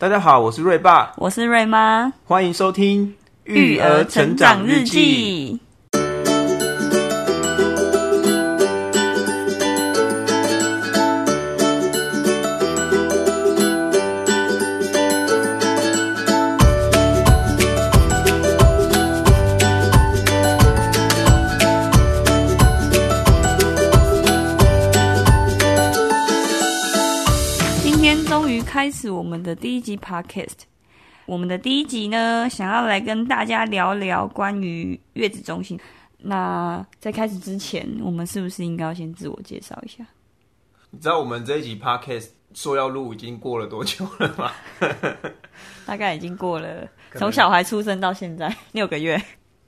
大家好，我是瑞爸，我是瑞妈，欢迎收听《育儿成长日记》。开始我们的第一集 Podcast。我们的第一集呢，想要来跟大家聊聊关于月子中心。那在开始之前，我们是不是应该要先自我介绍一下？你知道我们这一集 Podcast 说要录已经过了多久了吗？大概已经过了从小孩出生到现在六个月。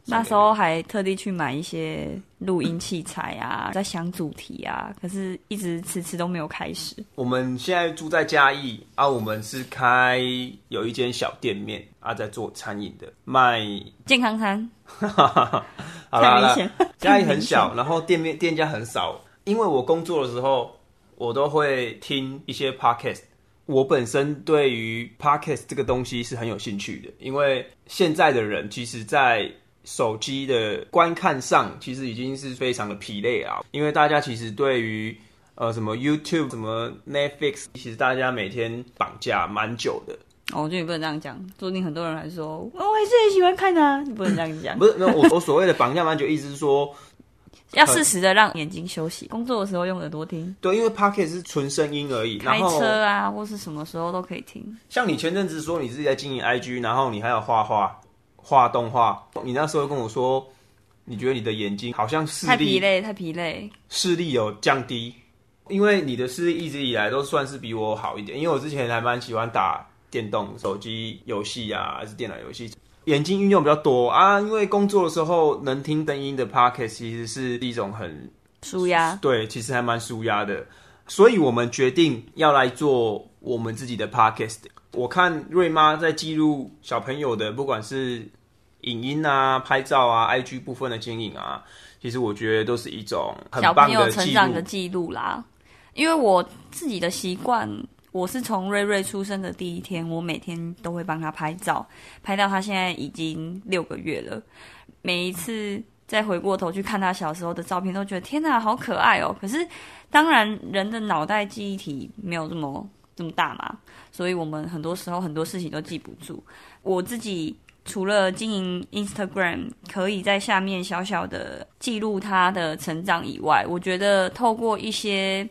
那时候还特地去买一些录音器材啊，在想主题啊，可是一直迟迟都没有开始。我们现在住在嘉义啊，我们是开有一间小店面啊，在做餐饮的，卖健康餐。好啦好啦，嘉义很小，然后店面店家很少。因为我工作的时候，我都会听一些 podcast。我本身对于 podcast 这个东西是很有兴趣的，因为现在的人其实，在手机的观看上，其实已经是非常的疲累啊，因为大家其实对于呃什么 YouTube、什么 Netflix，其实大家每天绑架蛮久的。哦，我觉得你不能这样讲，说不定很多人还说，哦，我还是很喜欢看啊，你不能这样讲。不是，那我我所谓的绑架蛮久，意思是说 要适时的让眼睛休息，工作的时候用耳朵听。对，因为 Pocket 是纯声音而已，开车啊或是什么时候都可以听。像你前阵子说你自己在经营 IG，然后你还有画画。画动画，你那时候跟我说，你觉得你的眼睛好像视力太疲累，太疲累，视力有降低，因为你的视力一直以来都算是比我好一点，因为我之前还蛮喜欢打电动手机游戏啊，还是电脑游戏，眼睛运用比较多啊。因为工作的时候能听灯音的 Podcast 其实是一种很舒压，对，其实还蛮舒压的，所以我们决定要来做我们自己的 Podcast。我看瑞妈在记录小朋友的，不管是影音啊、拍照啊、IG 部分的经营啊，其实我觉得都是一种很棒的。小朋友成长的记录啦。因为我自己的习惯，我是从瑞瑞出生的第一天，我每天都会帮他拍照，拍到他现在已经六个月了。每一次再回过头去看他小时候的照片，都觉得天哪，好可爱哦。可是当然，人的脑袋记忆体没有这么。这么大嘛，所以我们很多时候很多事情都记不住。我自己除了经营 Instagram，可以在下面小小的记录他的成长以外，我觉得透过一些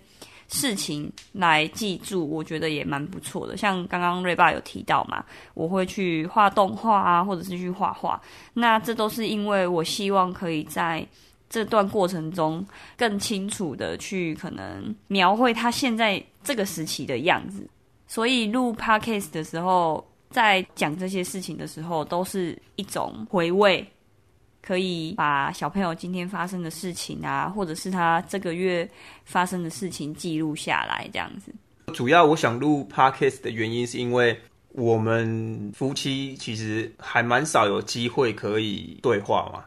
事情来记住，我觉得也蛮不错的。像刚刚瑞爸有提到嘛，我会去画动画啊，或者是去画画。那这都是因为我希望可以在这段过程中更清楚的去可能描绘他现在这个时期的样子，所以录 podcast 的时候，在讲这些事情的时候，都是一种回味，可以把小朋友今天发生的事情啊，或者是他这个月发生的事情记录下来，这样子。主要我想录 podcast 的原因，是因为我们夫妻其实还蛮少有机会可以对话嘛。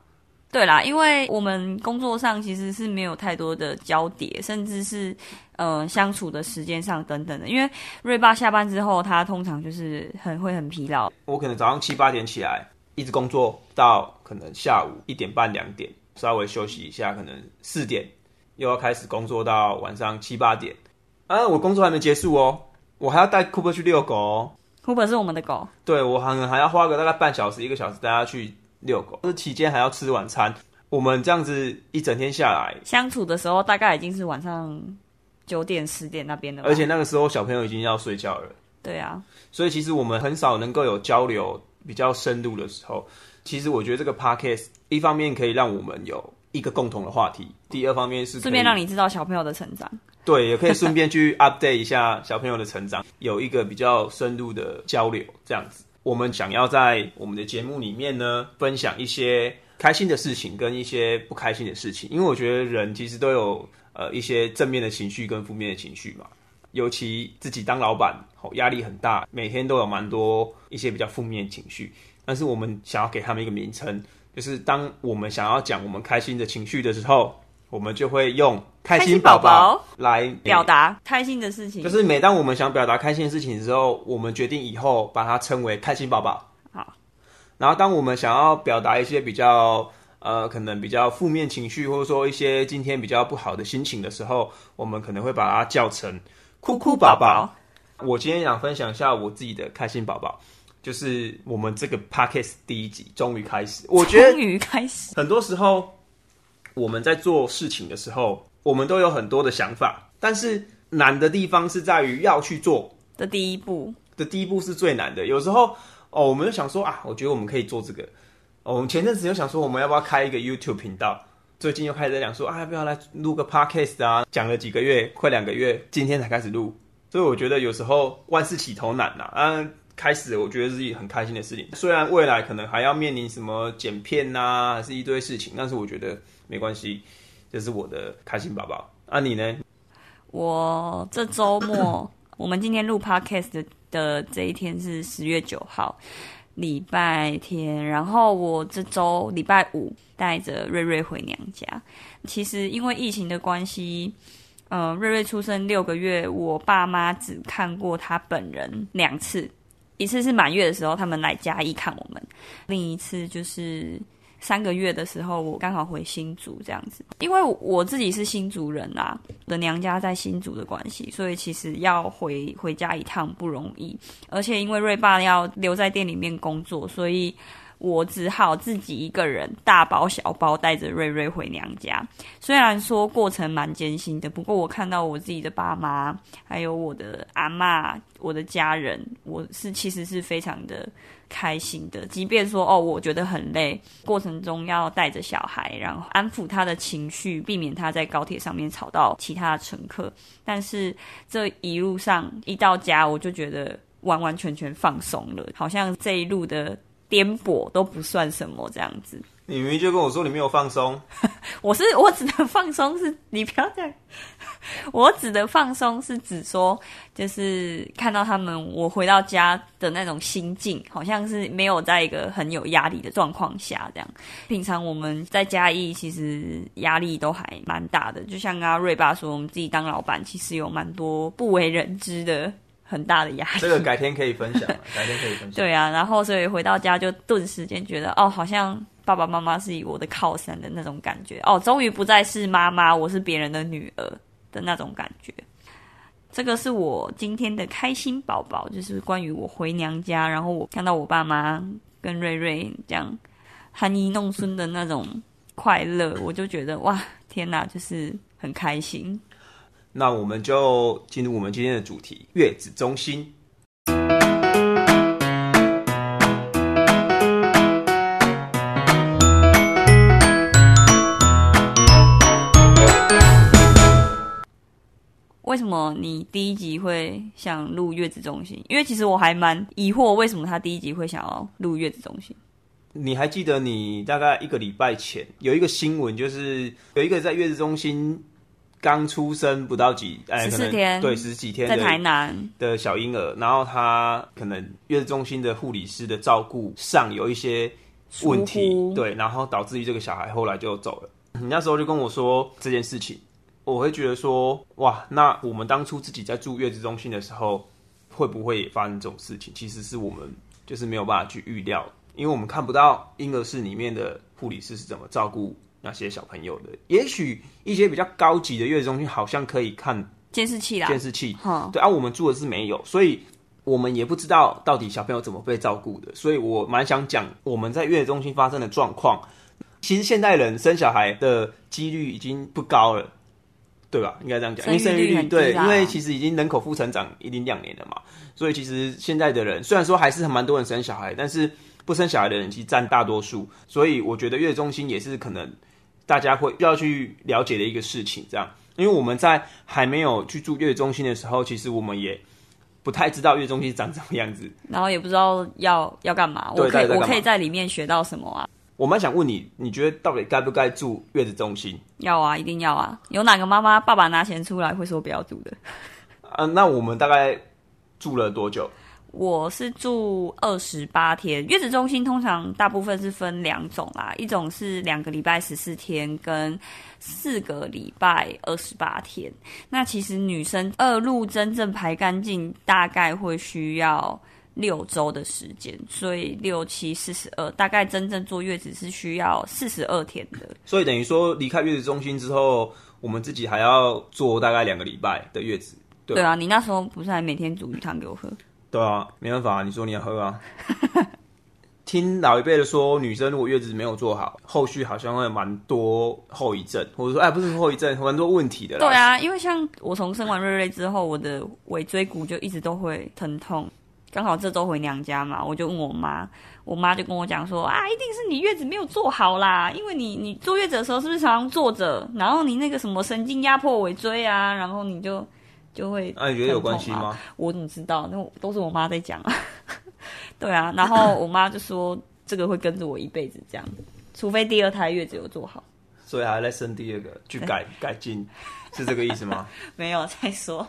对啦，因为我们工作上其实是没有太多的交叠，甚至是呃相处的时间上等等的。因为瑞爸下班之后，他通常就是很会很疲劳。我可能早上七八点起来，一直工作到可能下午一点半两点，稍微休息一下，可能四点又要开始工作到晚上七八点。啊，我工作还没结束哦，我还要带 Cooper 去遛狗哦。Cooper 是我们的狗，对，我可能还要花个大概半小时一个小时带他去。遛狗，这期间还要吃晚餐。我们这样子一整天下来，相处的时候大概已经是晚上九点十点那边的。而且那个时候小朋友已经要睡觉了。对啊，所以其实我们很少能够有交流比较深入的时候。其实我觉得这个 podcast 一方面可以让我们有一个共同的话题，第二方面是顺便让你知道小朋友的成长。对，也可以 顺便去 update 一下小朋友的成长，有一个比较深入的交流，这样子。我们想要在我们的节目里面呢，分享一些开心的事情跟一些不开心的事情，因为我觉得人其实都有呃一些正面的情绪跟负面的情绪嘛。尤其自己当老板，吼，压力很大，每天都有蛮多一些比较负面情绪。但是我们想要给他们一个名称，就是当我们想要讲我们开心的情绪的时候，我们就会用开心宝宝来表达开心的事情。就是每当我们想表达开心的事情的时候，我们决定以后把它称为开心宝宝。好，然后当我们想要表达一些比较呃可能比较负面情绪，或者说一些今天比较不好的心情的时候，我们可能会把它叫成哭哭宝宝。我今天想分享一下我自己的开心宝宝。就是我们这个 podcast 第一集终于开始，我觉得终于开始。很多时候我们在做事情的时候，我们都有很多的想法，但是难的地方是在于要去做的第一步。的第一步是最难的。有时候哦，我们就想说啊，我觉得我们可以做这个。哦，我们前阵子又想说，我们要不要开一个 YouTube 频道？最近又开始在讲说啊，要不要来录个 podcast 啊？讲了几个月，快两个月，今天才开始录。所以我觉得有时候万事起头难呐，啊。开始，我觉得是一很开心的事情。虽然未来可能还要面临什么剪片呐、啊，还是一堆事情，但是我觉得没关系，这是我的开心宝宝。啊，你呢？我这周末，我们今天录 podcast 的，的这一天是十月九号，礼拜天。然后我这周礼拜五带着瑞瑞回娘家。其实因为疫情的关系，嗯、瑞瑞出生六个月，我爸妈只看过他本人两次。一次是满月的时候，他们来嘉义看我们；另一次就是三个月的时候，我刚好回新竹这样子。因为我自己是新竹人啊，的娘家在新竹的关系，所以其实要回回家一趟不容易。而且因为瑞爸要留在店里面工作，所以。我只好自己一个人大包小包带着瑞瑞回娘家。虽然说过程蛮艰辛的，不过我看到我自己的爸妈，还有我的阿嬷、我的家人，我是其实是非常的开心的。即便说哦，我觉得很累，过程中要带着小孩，然后安抚他的情绪，避免他在高铁上面吵到其他的乘客。但是这一路上一到家，我就觉得完完全全放松了，好像这一路的。颠簸都不算什么，这样子。你明明就跟我说你没有放松。我是我指的放松是，你不要这样。我指的放松是指说，就是看到他们，我回到家的那种心境，好像是没有在一个很有压力的状况下这样。平常我们在嘉义，其实压力都还蛮大的。就像刚刚瑞爸说，我们自己当老板，其实有蛮多不为人知的。很大的压力，这个改天可以分享，改天可以分享。对啊，然后所以回到家就顿时间觉得，哦，好像爸爸妈妈是以我的靠山的那种感觉，哦，终于不再是妈妈，我是别人的女儿的那种感觉。这个是我今天的开心宝宝，就是关于我回娘家，然后我看到我爸妈跟瑞瑞这样含饴弄孙的那种快乐，我就觉得哇，天哪，就是很开心。那我们就进入我们今天的主题——月子中心。为什么你第一集会想录月子中心？因为其实我还蛮疑惑，为什么他第一集会想要录月子中心？你还记得你大概一个礼拜前有一个新闻，就是有一个在月子中心。刚出生不到几，哎，十四天，对，十几天在台南的小婴儿，然后他可能月子中心的护理师的照顾上有一些问题，对，然后导致于这个小孩后来就走了。你那时候就跟我说这件事情，我会觉得说，哇，那我们当初自己在住月子中心的时候，会不会也发生这种事情？其实是我们就是没有办法去预料，因为我们看不到婴儿室里面的护理师是怎么照顾。那些小朋友的，也许一些比较高级的月子中心好像可以看监视器啦，监视器，对啊，我们住的是没有，所以我们也不知道到底小朋友怎么被照顾的。所以我蛮想讲我们在月子中心发生的状况。其实现代人生小孩的几率已经不高了，对吧？应该这样讲，因为生育率对，因为其实已经人口负成长已经两年了嘛，所以其实现在的人虽然说还是很蛮多人生小孩，但是不生小孩的人其实占大多数。所以我觉得月子中心也是可能。大家会要去了解的一个事情，这样，因为我们在还没有去住月子中心的时候，其实我们也不太知道月子中心长什么样子，然后也不知道要要干嘛。我可以我可以在里面学到什么啊？我蛮想问你，你觉得到底该不该住月子中心？要啊，一定要啊！有哪个妈妈爸爸拿钱出来会说不要住的？啊，那我们大概住了多久？我是住二十八天，月子中心通常大部分是分两种啦，一种是两个礼拜十四天，跟四个礼拜二十八天。那其实女生二路真正排干净，大概会需要六周的时间，所以六七四十二，大概真正坐月子是需要四十二天的。所以等于说离开月子中心之后，我们自己还要坐大概两个礼拜的月子。对，对啊，你那时候不是还每天煮鱼汤给我喝？对啊，没办法，你说你要喝啊。听老一辈的说，女生如果月子没有做好，后续好像会蛮多后遗症，或者说哎，不是后遗症，蛮多问题的啦。对啊，因为像我从生完瑞瑞之后，我的尾椎骨就一直都会疼痛。刚好这周回娘家嘛，我就问我妈，我妈就跟我讲说啊，一定是你月子没有做好啦，因为你你坐月子的时候是不是常常坐着，然后你那个什么神经压迫尾椎啊，然后你就。就会，那、啊、你觉得有关系吗？我怎么知道？那都是我妈在讲啊。对啊，然后我妈就说这个会跟着我一辈子这样，除非第二胎月子有做好，所以还在生第二个去改 改进，是这个意思吗？没有再说，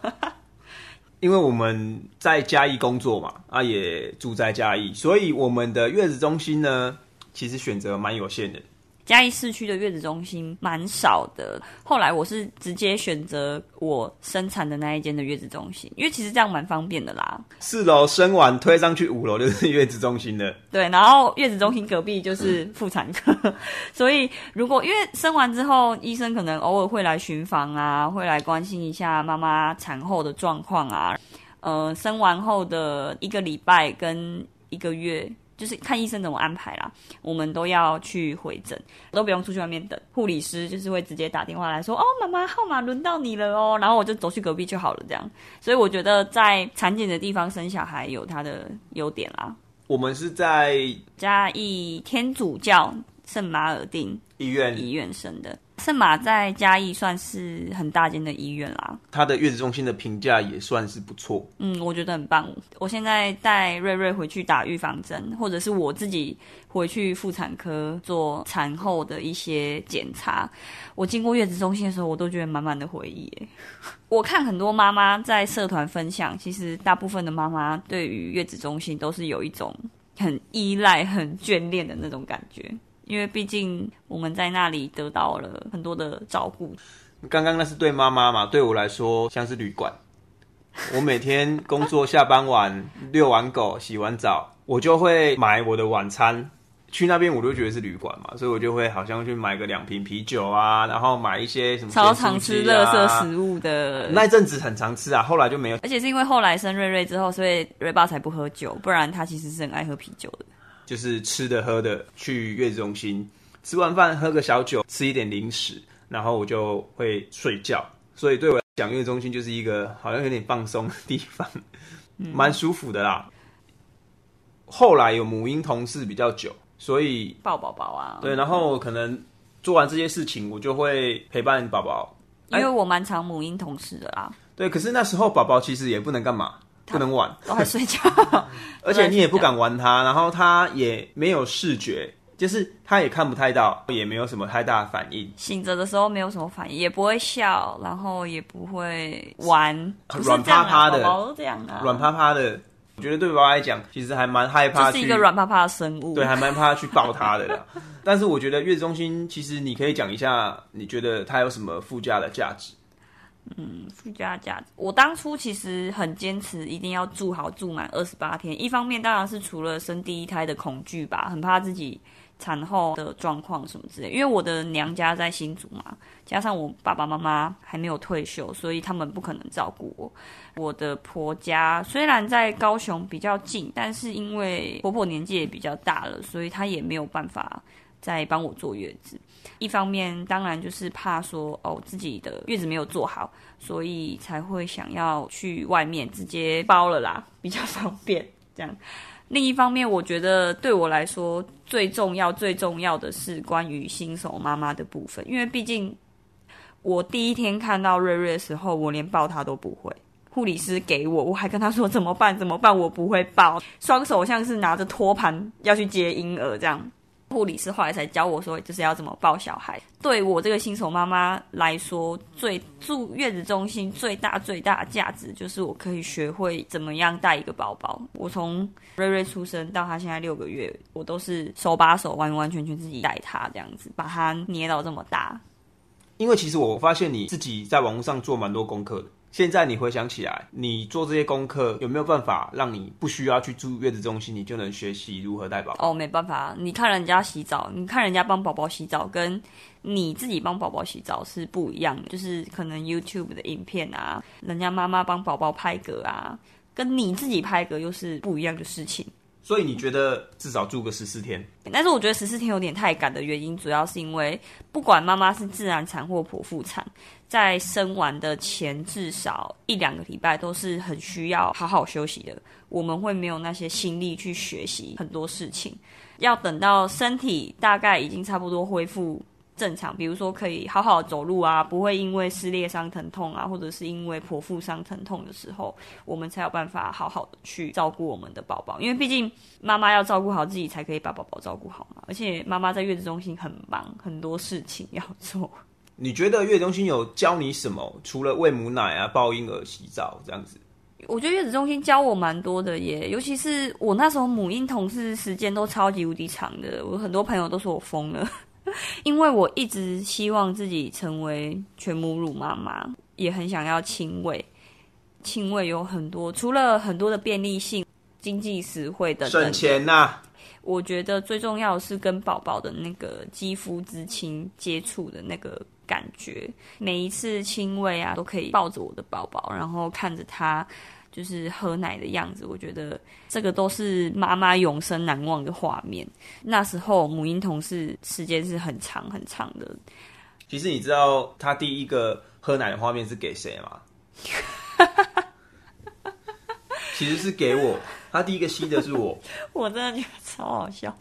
因为我们在嘉义工作嘛，啊也住在嘉义，所以我们的月子中心呢，其实选择蛮有限的。嘉义市区的月子中心蛮少的，后来我是直接选择我生产的那一间的月子中心，因为其实这样蛮方便的啦。四楼生完推上去五楼就是月子中心的。对，然后月子中心隔壁就是妇产科，嗯、所以如果因为生完之后，医生可能偶尔会来巡房啊，会来关心一下妈妈产后的状况啊，呃，生完后的一个礼拜跟一个月。就是看医生怎么安排啦，我们都要去回诊，都不用出去外面等。护理师就是会直接打电话来说：“哦，妈妈号码轮到你了哦。”然后我就走去隔壁就好了，这样。所以我觉得在产检的地方生小孩有它的优点啦。我们是在嘉义天主教圣马尔定医院医院生的。圣马在嘉义算是很大间的医院啦，他的月子中心的评价也算是不错。嗯，我觉得很棒。我现在带瑞瑞回去打预防针，或者是我自己回去妇产科做产后的一些检查。我经过月子中心的时候，我都觉得满满的回忆。我看很多妈妈在社团分享，其实大部分的妈妈对于月子中心都是有一种很依赖、很眷恋的那种感觉。因为毕竟我们在那里得到了很多的照顾。刚刚那是对妈妈嘛，对我来说像是旅馆。我每天工作下班晚，遛完狗，洗完澡，我就会买我的晚餐。去那边我都觉得是旅馆嘛，所以我就会好像去买个两瓶啤酒啊，然后买一些什么、啊、超常吃垃圾食物的。那一阵子很常吃啊，后来就没有。而且是因为后来生瑞瑞之后，所以瑞爸才不喝酒，不然他其实是很爱喝啤酒的。就是吃的喝的，去月子中心吃完饭喝个小酒，吃一点零食，然后我就会睡觉。所以对我来讲，月子中心就是一个好像有点放松的地方，蛮舒服的啦。后来有母婴同事比较久，所以抱宝宝啊，对，然后可能做完这些事情，我就会陪伴宝宝，因为我蛮常母婴同事的啦。对，可是那时候宝宝其实也不能干嘛。不能玩，都还睡觉，而且你也不敢玩它，然后它也没有视觉，就是它也看不太到，也没有什么太大的反应。醒着的时候没有什么反应，也不会笑，然后也不会玩，软趴趴的，宝宝都这样啊，软趴趴的。我觉得对宝宝来讲，其实还蛮害怕，是一个软趴趴的生物，对，还蛮怕去抱它的啦。但是我觉得月子中心，其实你可以讲一下，你觉得它有什么附加的价值？嗯，附加价值。我当初其实很坚持，一定要住好住满二十八天。一方面当然是除了生第一胎的恐惧吧，很怕自己产后的状况什么之类。因为我的娘家在新竹嘛，加上我爸爸妈妈还没有退休，所以他们不可能照顾我。我的婆家虽然在高雄比较近，但是因为婆婆年纪也比较大了，所以她也没有办法在帮我坐月子。一方面当然就是怕说哦，自己的月子没有做好，所以才会想要去外面直接包了啦，比较方便这样。另一方面，我觉得对我来说最重要、最重要的是关于新手妈妈的部分，因为毕竟我第一天看到瑞瑞的时候，我连抱他都不会。护理师给我，我还跟他说怎么办？怎么办？我不会抱，双手像是拿着托盘要去接婴儿这样。护理师后来才教我说，就是要怎么抱小孩。对我这个新手妈妈来说，最住月子中心最大最大的价值就是我可以学会怎么样带一个宝宝。我从瑞瑞出生到他现在六个月，我都是手把手完完全全自己带他这样子，把他捏到这么大。因为其实我发现你自己在网络上做蛮多功课的。现在你回想起来，你做这些功课有没有办法让你不需要去住月子中心，你就能学习如何带宝宝？哦，没办法，你看人家洗澡，你看人家帮宝宝洗澡，跟你自己帮宝宝洗澡是不一样的。就是可能 YouTube 的影片啊，人家妈妈帮宝宝拍嗝啊，跟你自己拍嗝又是不一样的事情。所以你觉得至少住个十四天？但是我觉得十四天有点太赶的原因，主要是因为不管妈妈是自然产或剖腹产，在生完的前至少一两个礼拜都是很需要好好休息的。我们会没有那些心力去学习很多事情，要等到身体大概已经差不多恢复。正常，比如说可以好好走路啊，不会因为撕裂伤疼痛啊，或者是因为剖腹伤疼痛的时候，我们才有办法好好的去照顾我们的宝宝。因为毕竟妈妈要照顾好自己，才可以把宝宝照顾好嘛。而且妈妈在月子中心很忙，很多事情要做。你觉得月子中心有教你什么？除了喂母奶啊、抱婴儿、洗澡这样子？我觉得月子中心教我蛮多的耶，尤其是我那时候母婴同事时间都超级无敌长的，我很多朋友都说我疯了。因为我一直希望自己成为全母乳妈妈，也很想要亲喂。亲喂有很多，除了很多的便利性、经济实惠的省钱呐、啊。我觉得最重要的是跟宝宝的那个肌肤之亲接触的那个感觉。每一次亲喂啊，都可以抱着我的宝宝，然后看着他。就是喝奶的样子，我觉得这个都是妈妈永生难忘的画面。那时候母婴同事时间是很长很长的。其实你知道他第一个喝奶的画面是给谁吗？其实是给我，他第一个吸的是我。我真的觉得超好笑。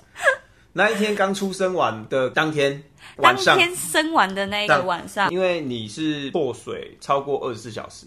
那一天刚出生完的当天当天生完的那一个晚上，因为你是破水超过二十四小时。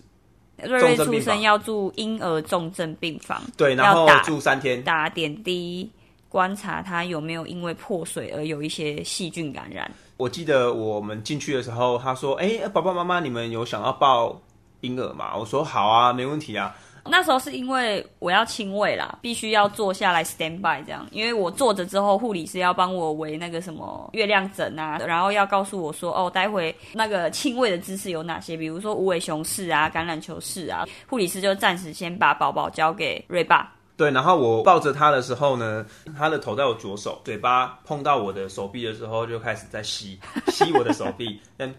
瑞瑞出生要住婴儿重症病房，对，然后住三天，打点滴，观察他有没有因为破水而有一些细菌感染。我记得我们进去的时候，他说：“哎、欸，爸爸妈妈，你们有想要抱婴儿吗？”我说：“好啊，没问题啊。”那时候是因为我要亲喂啦，必须要坐下来 stand by 这样，因为我坐着之后，护理师要帮我围那个什么月亮枕啊，然后要告诉我说，哦，待会那个亲喂的姿势有哪些，比如说无尾熊式啊、橄榄球式啊，护理师就暂时先把宝宝交给瑞爸。对，然后我抱着他的时候呢，他的头在我左手，嘴巴碰到我的手臂的时候，就开始在吸吸我的手臂，嗯。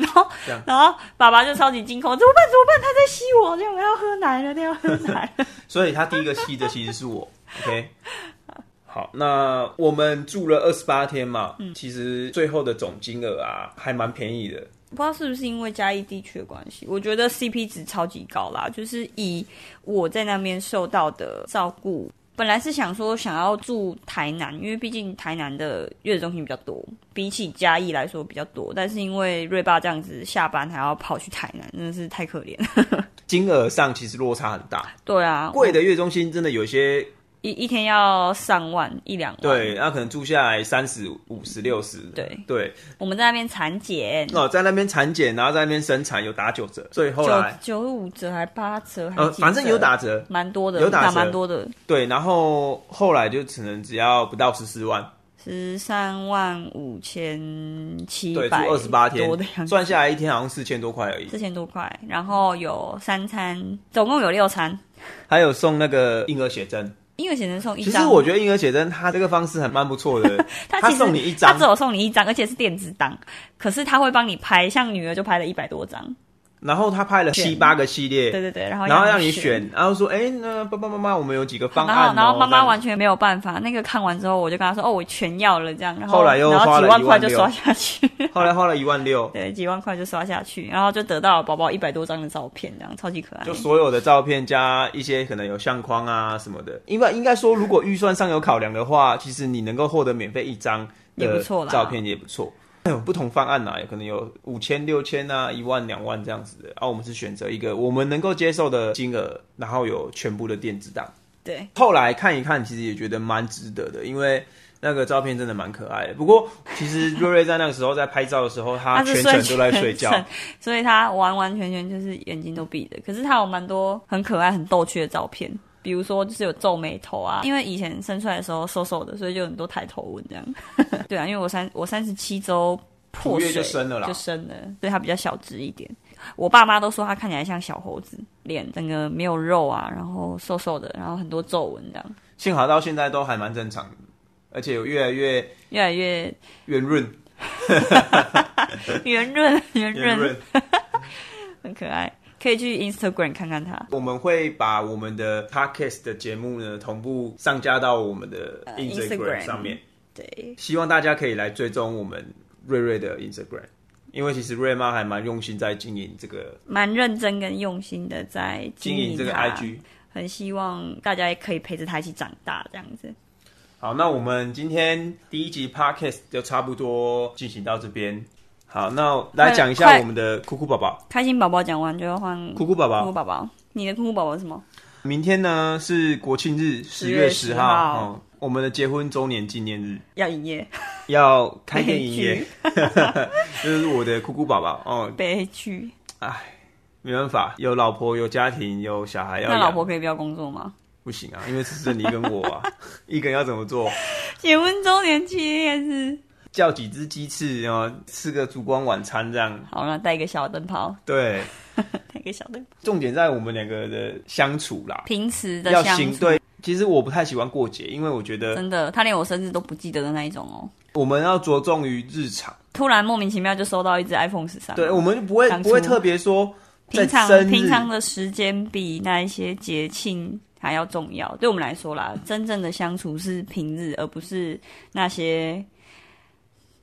然后，然后爸爸就超级惊恐，怎么办？怎么办？他在吸我，这样我要喝奶了，他要喝奶了。所以他第一个吸的其实是我。OK，好，那我们住了二十八天嘛，嗯，其实最后的总金额啊，还蛮便宜的。不知道是不是因为嘉义地区的关系，我觉得 CP 值超级高啦，就是以我在那边受到的照顾。本来是想说想要住台南，因为毕竟台南的月子中心比较多，比起嘉义来说比较多。但是因为瑞爸这样子下班还要跑去台南，真的是太可怜了。金额上其实落差很大。对啊，贵的月中心真的有些。一一天要上万一两万，对，那可能住下来三十五十六十，对。对。我们在那边产检。哦，在那边产检，然后在那边生产，有打九折，所以后来九五折还八折，呃，反正有打折，蛮多的，有打蛮多的。对，然后后来就只能只要不到十四万，十三万五千七百，住二十八天，算下来一天好像四千多块而已，四千多块。然后有三餐，总共有六餐，还有送那个婴儿写真。婴儿写真送一张，其实我觉得婴儿写真他这个方式还蛮不错的。他他送你一张，他只有送你一张，而且是电子档，可是他会帮你拍，像女儿就拍了一百多张。然后他拍了七八个系列，对对对，然后然后让你选，然后说，哎，那爸爸妈妈，我们有几个方案，哦，然后妈妈完全没有办法。那个看完之后，我就跟他说，哦，我全要了，这样。然后后来又花了几万块就刷下去，后来花了一万六，对，几万块就刷下去，然后就得到了宝宝一百多张的照片，这样超级可爱。就所有的照片加一些可能有相框啊什么的，因为应该说，如果预算上有考量的话，其实你能够获得免费一张的照片也不错。有 不同方案呐、啊，有可能有五千、六千啊，一万、两万这样子的。啊，我们是选择一个我们能够接受的金额，然后有全部的电子档。对，后来看一看，其实也觉得蛮值得的，因为那个照片真的蛮可爱的。不过其实瑞瑞在那个时候在拍照的时候，他 全程都在睡觉，所以他完完全全就是眼睛都闭着。可是他有蛮多很可爱、很逗趣的照片，比如说就是有皱眉头啊，因为以前生出来的时候瘦瘦的，所以就很多抬头纹这样。对啊，因为我三我三十七周破水就生了啦，就生了，所以他比较小只一点。我爸妈都说他看起来像小猴子，脸整个没有肉啊，然后瘦瘦的，然后很多皱纹这样。幸好到现在都还蛮正常的，而且有越来越越来越 圆润，圆润圆润，很可爱，可以去 Instagram 看看他。我们会把我们的 Podcast 的节目呢同步上架到我们的 Instagram 上面，呃、对，希望大家可以来追踪我们瑞瑞的 Instagram。因为其实瑞妈还蛮用心在经营这个，蛮认真跟用心的在经营这个 IG，很希望大家也可以陪着他一起长大这样子。好，那我们今天第一集 Podcast 就差不多进行到这边。好，那来讲一下我们的酷酷宝宝。开心宝宝讲完就要换酷酷宝宝。酷酷宝宝，你的酷酷宝宝是什么？明天呢是国庆日，十月十号。哦我们的结婚周年纪念日要营业，要开店营业，这是我的酷酷宝宝哦。悲剧，哎，没办法，有老婆，有家庭，有小孩要。那老婆可以不要工作吗？不行啊，因为只是你跟我啊，一个人要怎么做？结婚周年纪念日，叫几只鸡翅，然后吃个烛光晚餐这样。好了，带一个小灯泡。对，带个小灯泡。重点在我们两个的相处啦，平时的相处。对。其实我不太喜欢过节，因为我觉得真的，他连我生日都不记得的那一种哦。我们要着重于日常。突然莫名其妙就收到一只 iPhone 十三，对，我们就不会不会特别说平常平常的时间比那一些节庆还要重要。对我们来说啦，真正的相处是平日，而不是那些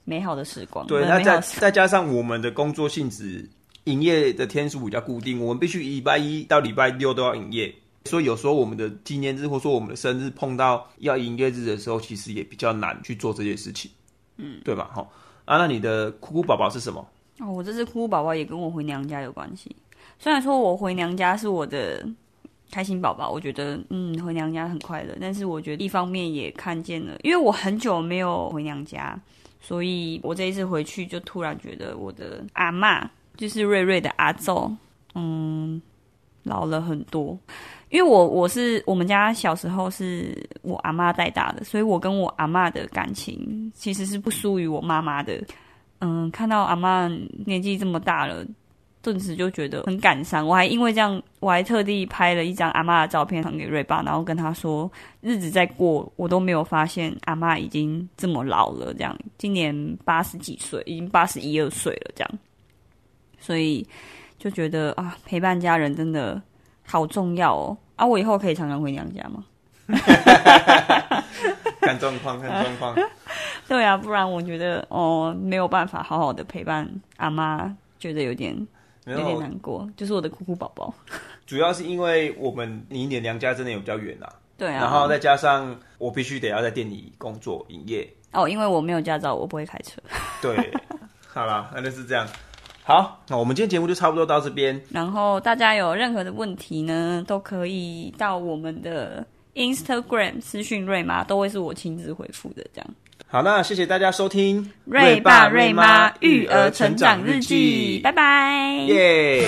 美好的时光。对，那再再加上我们的工作性质，营业的天数比较固定，我们必须礼拜一到礼拜六都要营业。所以有时候我们的纪念日，或者说我们的生日碰到要营业日的时候，其实也比较难去做这件事情，嗯，对吧？好啊，那你的哭哭宝宝是什么？哦，我这只哭哭宝宝也跟我回娘家有关系。虽然说我回娘家是我的开心宝宝，我觉得嗯，回娘家很快乐，但是我觉得一方面也看见了，因为我很久没有回娘家，所以我这一次回去就突然觉得我的阿妈，就是瑞瑞的阿祖，嗯，老了很多。因为我我是我们家小时候是我阿妈带大的，所以我跟我阿妈的感情其实是不输于我妈妈的。嗯，看到阿妈年纪这么大了，顿时就觉得很感伤。我还因为这样，我还特地拍了一张阿妈的照片传给瑞爸，然后跟他说，日子在过，我都没有发现阿妈已经这么老了。这样，今年八十几岁，已经八十一二岁了。这样，所以就觉得啊，陪伴家人真的。好重要哦！啊，我以后可以常常回娘家吗？看状况，看状况。对啊，不然我觉得哦，没有办法好好的陪伴阿妈，觉得有点有点难过。就是我的酷酷宝宝，主要是因为我们离你的娘家真的有比较远啊。对啊，然后再加上我必须得要在店里工作营业。哦，因为我没有驾照，我不会开车。对，好啦，那就是这样。好，那我们今天节目就差不多到这边。然后大家有任何的问题呢，都可以到我们的 Instagram 私讯瑞妈，都会是我亲自回复的。这样。好，那谢谢大家收听瑞爸瑞妈育儿成长日记，拜拜。耶。